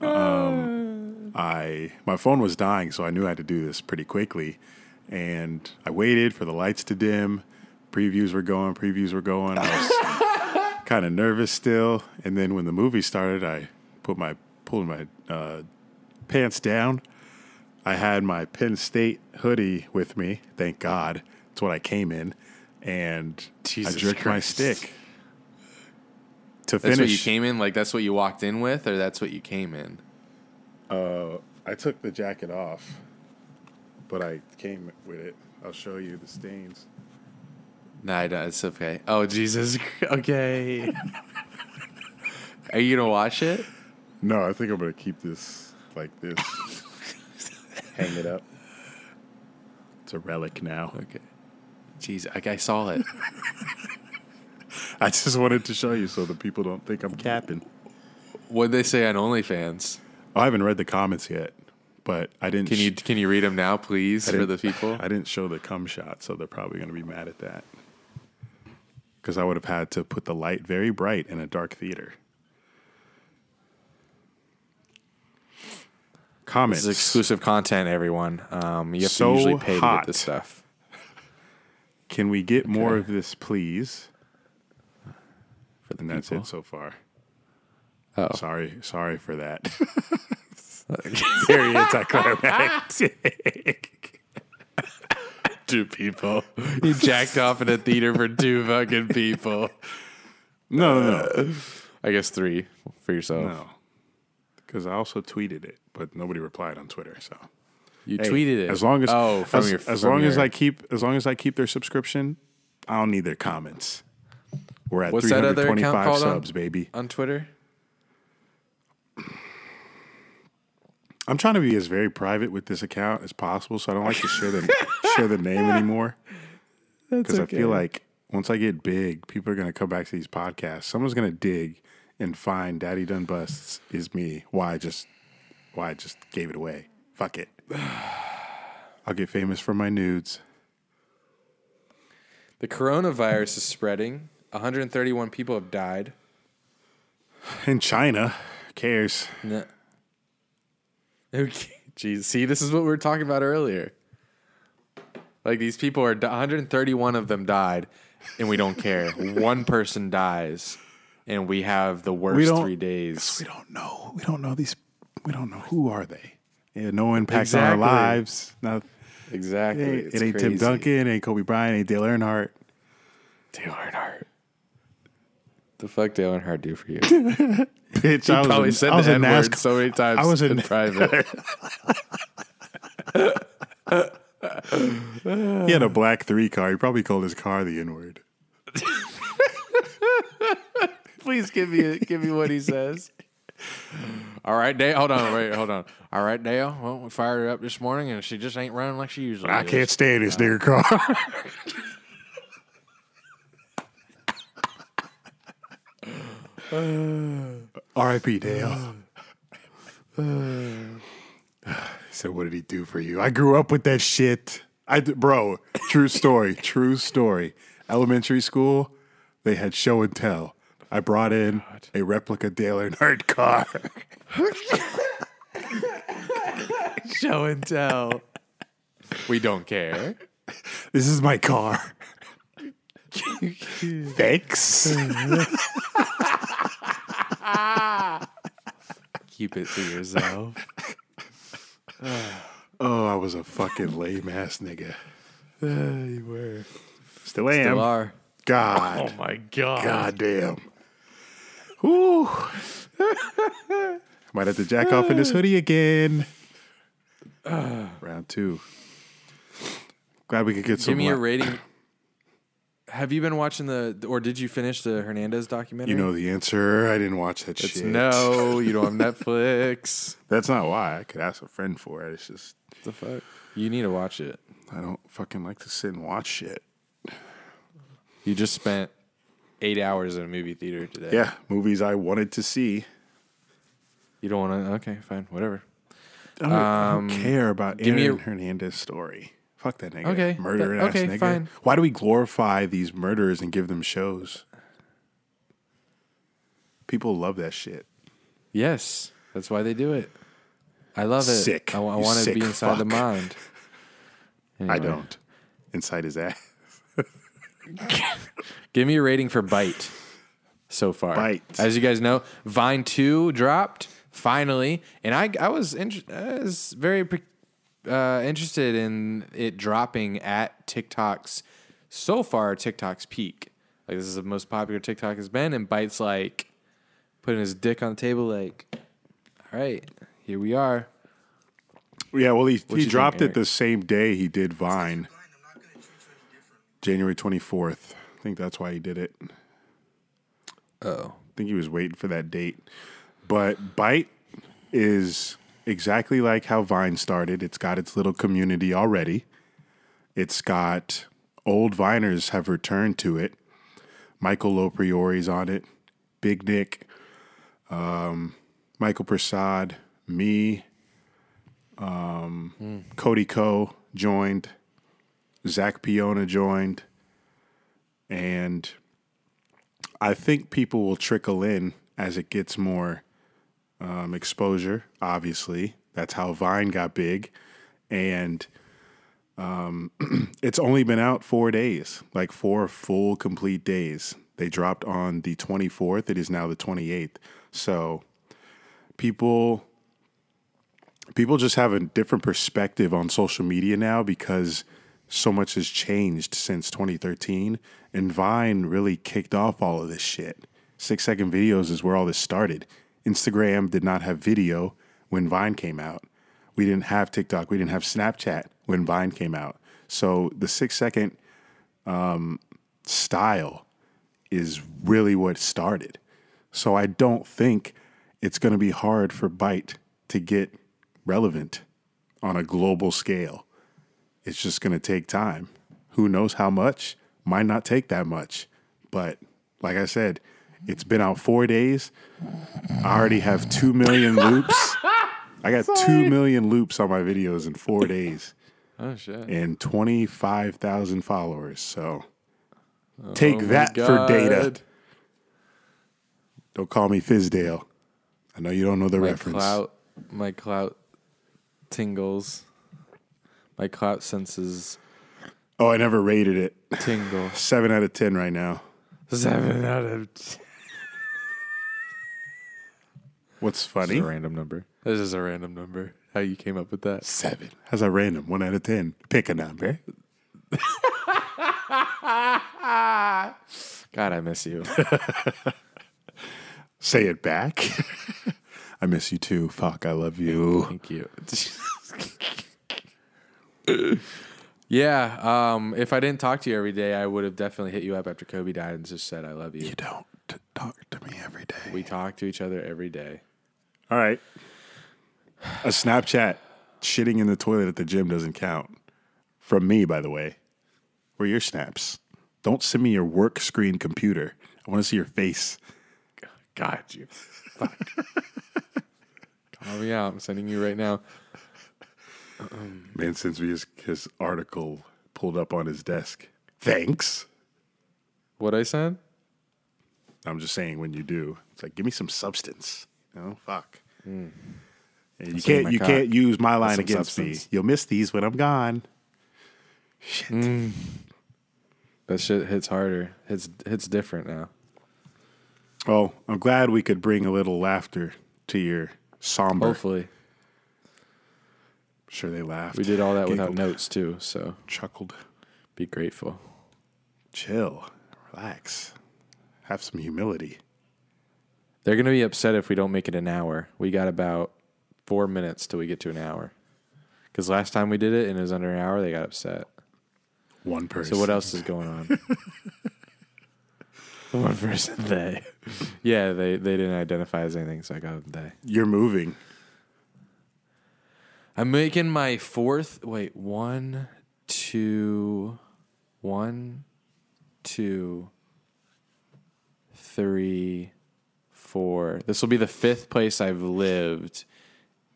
Um, I my phone was dying, so I knew I had to do this pretty quickly, and I waited for the lights to dim. Previews were going. Previews were going. I was kind of nervous still, and then when the movie started, I put my pulled my uh, pants down. I had my Penn State hoodie with me. Thank God, it's what I came in, and Jesus I jerked my stick to That's finish. what you came in. Like that's what you walked in with, or that's what you came in. I took the jacket off, but I came with it. I'll show you the stains. Nah, no, it's okay. Oh Jesus. Okay. Are you gonna watch it? No, I think I'm gonna keep this like this. Hang it up. It's a relic now. Okay. Jeez, like I saw it. I just wanted to show you so the people don't think I'm capping. What'd they say on OnlyFans? Oh, I haven't read the comments yet, but I didn't. Can you sh- can you read them now, please, for the people? I didn't show the cum shot, so they're probably gonna be mad at that. Because I would have had to put the light very bright in a dark theater. Comments. This is exclusive content, everyone. Um, you have So to usually pay to get this stuff. Can we get more of this, please? For the And that's people. it so far. Oh. Sorry, sorry for that. Very anticlimactic. Two people. You jacked off in a theater for two fucking people. No, no, no, I guess three for yourself. no. Because I also tweeted it, but nobody replied on Twitter. So You Hey, tweeted it. As long as oh, as, your as long as I keep as long as I keep their subscription, I don't need their comments. We're at What's that other account 325 called on- subs, baby. on Twitter. I'm trying to be as very private with this account as possible, so I don't like to share the share the name anymore. Because I feel like once I get big, people are gonna come back to these podcasts. Someone's gonna dig and find Daddy Done Busts is me. Why I just why I just gave it away. Fuck it. I'll get famous for my nudes. The coronavirus is spreading. 131 people have died. In China, who cares? No. Okay. Jeez. See, this is what we were talking about earlier. Like these people are 131 of them died, and we don't care. One person dies, and we have the worst don't- three days. We don't know. We don't know these. We don't know who are they. Yeah, no impact Exactly. on our lives. No, Exactly. it ain't, it ain't Tim. Duncan. It ain't Kobe Bryant. It ain't Dale Earnhardt. Dale Earnhardt. The fuck Dale Earnhardt do for you? Bitch, I was Probably a, said I was the N word so many times I was in private. He had a black three car. He probably called his car the N word. Please give me give me what he says. All right, Dale. Hold on, wait, hold on. All right, Dale. Well, we fired her up this morning, and she just ain't running like she usually. I is. can't stand this nigger car. R.I.P. Dale. So what did he do for you? I grew up with that shit. I bro, true story, true story. Elementary school, they had show and tell. I brought in a replica Dale Earnhardt car. Show and tell. We don't care. This is my car. Thanks. Keep it to yourself. Oh, I was a fucking lame ass nigga. you were. Still am. Still are. God. Oh my god. God damn. Whew. Might have to jack off in this hoodie again. Round two. Glad we could get some. Give me a rating. Have you been watching the, or did you finish the Hernandez documentary? You know the answer. I didn't watch that it's shit. no. You don't have Netflix. That's not why. I could ask a friend for it. It's just What the fuck? You need to watch it. I don't fucking like to sit and watch shit. You just spent eight hours in a movie theater today. Yeah, movies I wanted to see. You don't want to? Okay, fine, whatever. I don't, I don't care about Aaron a- Hernandez's story. Fuck that nigga. Okay, Murder ass okay, nigga. fine. Why do we glorify these murderers and give them shows? People love that shit. Yes, that's why they do it. I love it. Sick. I, You want to be inside the fuck. mind. I don't. Inside his ass. Give me a rating for Byte so far. Byte. As you guys know, Vine 2 dropped finally, and I I was, inter- I was very pre- uh, interested in it dropping at TikTok's so far TikTok's peak. Like this is the most popular TikTok has been, and Byte's like putting his dick on the table, like, all right, here we are. Yeah, well, he, you he think, dropped it Eric? the same day he did Vine, January 24th. I think that's why he did it. Oh, I think he was waiting for that date. But Bite is exactly like how Vine started. It's got its little community already. It's got old Viners have returned to it. Michael Lopriori's on it. Big Nick, um, Michael Prasad, me, um, Cody Ko joined. Zach Piona joined. And I think people will trickle in as it gets more um, exposure. Obviously, that's how Vine got big, and um, it's only been out four days, like four full complete days. They dropped on the 24th. It is now the 28th. So people people just have a different perspective on social media now because so much has changed since 2013 and Vine really kicked off all of this shit. 6 second videos is where all this started. Instagram did not have video when Vine came out. We didn't have TikTok, we didn't have Snapchat when Vine came out. So the 6 second um, style is really what started. So I don't think it's going to be hard for Byte to get relevant on a global scale. It's just going to take time. Who knows how much? Might not take that much. But like I said, it's been out four days. I already have 2 million loops. I got 2 million loops on my videos in four days oh shit. and 25,000 followers. So oh take Oh my that for data. Don't call me Fizdale. I know you don't know the My reference. clout, my clout tingles. My clout senses Oh, I never rated it. tingle. Seven out of 10 right now. Seven out of ten. What's This funny? is a random number. This is a random number. How you came up with that? Seven. How's that random? One out of 10. Pick a number. God, I miss you. Say it back. I miss you too. Fuck, I love you. Thank you. yeah. Um, if I didn't talk to you every day, I would have definitely hit you up after Kobe died and just said I love you. You don't talk to me every day. We talk to each other every day. All right. A Snapchat shitting in the toilet at the gym doesn't count. From me, by the way. Where are your snaps? Don't send me your work screen computer. I want to see your face. God, you. Fuck. Call me out. I'm sending you right now. Man sends me his, his article pulled up on his desk. Thanks. What I said? I'm just saying when you do, it's like, give me some substance. You know, fuck. Mm. And you can't you can't use my line against substance. me. You'll miss these when I'm gone. Shit. Mm. That shit hits harder. Hits hits different now. Oh, I'm glad we could bring a little laughter to your somber. Hopefully, I'm sure they laughed. we did all that without notes too. So Chuckled. be grateful. Chill. Relax. Have some humility. They're gonna be upset if we don't make it an hour. We got about four minutes till we get to an hour. Because last time we did it and it was under an hour, they got upset. One person. So what else is going on? One person, they. Yeah, they they didn't identify as anything, so I got they. You're moving. I'm making my fourth. Wait, one, two, one, two, three, This will be the fifth place I've lived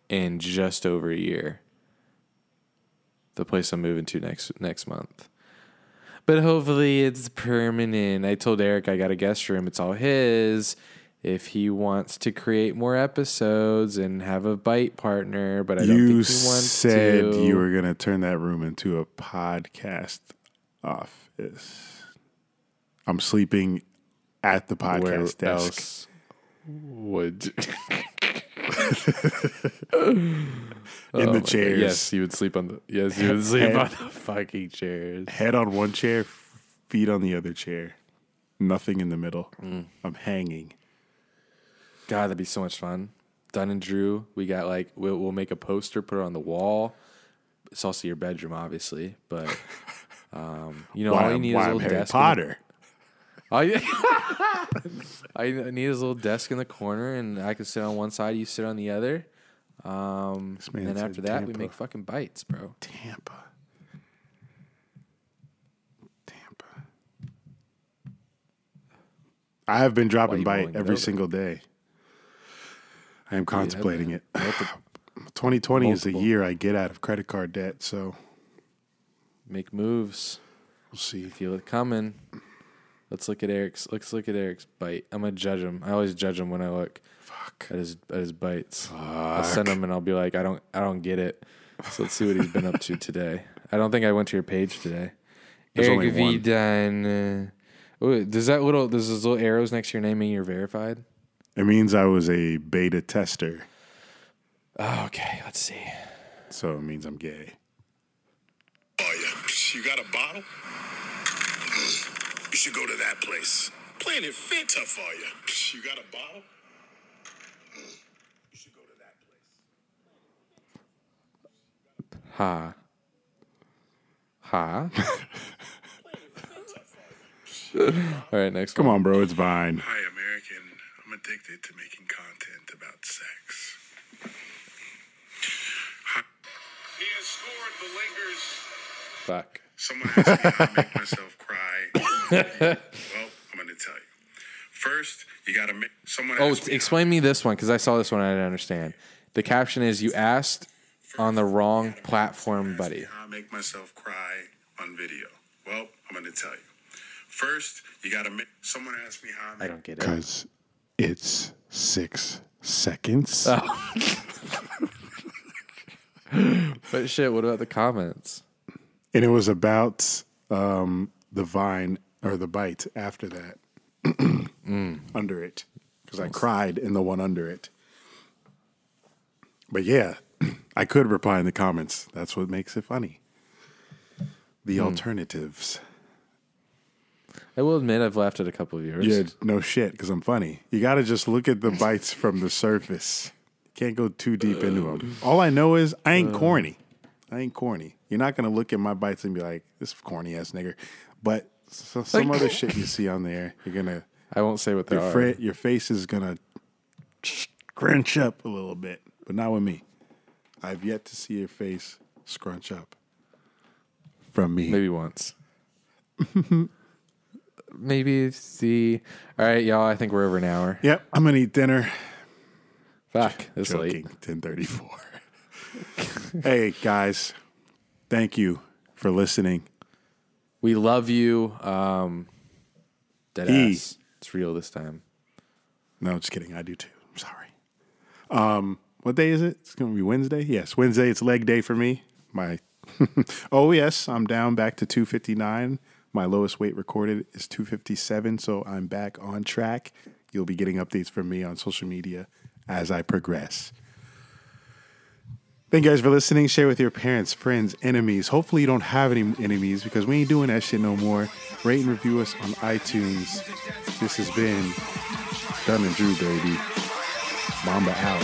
in just over a year. The place I'm moving to next next month. But hopefully it's permanent. I told Eric I got a guest room. It's all his. If he wants to create more episodes and have a bite partner, but I don't You think he wants said to. you were going to turn that room into a podcast office. I'm sleeping at the Where podcast desk. else would in Oh the chairs. Yes, you would sleep on the. Yes, you would sleep Head- on the fucking chairs. Head on one chair, feet on the other chair. Nothing in the middle. Mm. I'm hanging. God, that'd be so much fun. Dunn and Drew, we got like we'll, we'll make a poster, put it on the wall. It's also your bedroom, obviously, but um, you know why all you need is a little Harry desk. Potter. All you- I need is a little desk in the corner, and I can sit on one side, you sit on the other. Um, This man and then said after that, we Tampa. make fucking bites, bro. Tampa. Tampa. I have been dropping you bite it every over? single day. I am contemplating it. 2020 is the Multiple. year I get out of credit card debt, so make moves. we'll see. Feel it coming. Let's look at Eric's. Let's look at Eric's bite. I'm gonna judge him. I always judge him when I look at his at his bites. I'll send him and I'll be like, I don't I don't get it. So let's see what he's been up to today. I don't think I went to your page today. There's Eric only V one. Dunn. Uh, oh, does that little does those little arrows next to your name mean you're verified? It means I was a beta tester, Oh, okay, let's see. so it means I'm gay. Oh, yeah. You got a bottle? You should go to that place. Planet Fit tough for you. You got a bottle? You should go to that place. Ha. Ha. All right, next Come one. on, bro, it's fine. Hi, American. I'm addicted to making content about sex. He has scored the Lakers. Fuck. Someone asked me how I make myself cry. well, I'm going to tell you. First, you got to make someone. Oh, me explain me this one because I saw this one and I didn't understand. The caption is you asked on the wrong platform, buddy. How I make myself cry on video. Well, I'm going to tell you. First, you got to make. Someone asked me how I I don't get it. Because it's six seconds. Oh. But shit, what about the comments? And it was about um, the vine or the bite after that, mm. under it, because I cried in the one under it. But yeah, I could reply in the comments. That's what makes it funny. The hmm. alternatives. I will admit I've laughed at a couple of yours. Yeah, no shit, because I'm funny. You got to just look at the bites from the surface. Can't go too deep into them. All I know is I ain't uh. corny. I ain't corny. You're not gonna look at my bites and be like, "This corny ass nigger," but so, some other shit you see on there, you're gonna I won't say what they your are. fra- your face is gonna scrunch up a little bit, but not with me. I've yet to see your face scrunch up from me. Maybe once. Maybe see. All right, y'all. I think we're over an hour. Yep, I'm gonna eat dinner. Fuck, it's Joking. late. Ten thirty four. hey guys, thank you for listening. We love you. Um, dead E. ass. It's real this time. No, just kidding. I do too. I'm sorry. Um, what day is it? It's gonna be Wednesday. Yes, Wednesday. It's leg day for me. My oh yes, I'm down back to 259. My lowest weight recorded is 257, so I'm back on track. You'll be getting updates from me on social media as I progress. Thank you guys for listening. Share with your parents, friends, enemies. Hopefully, you don't have any enemies because we ain't doing that shit no more. Rate and review us on iTunes. This has been Dunn and Drew, baby. Mamba out.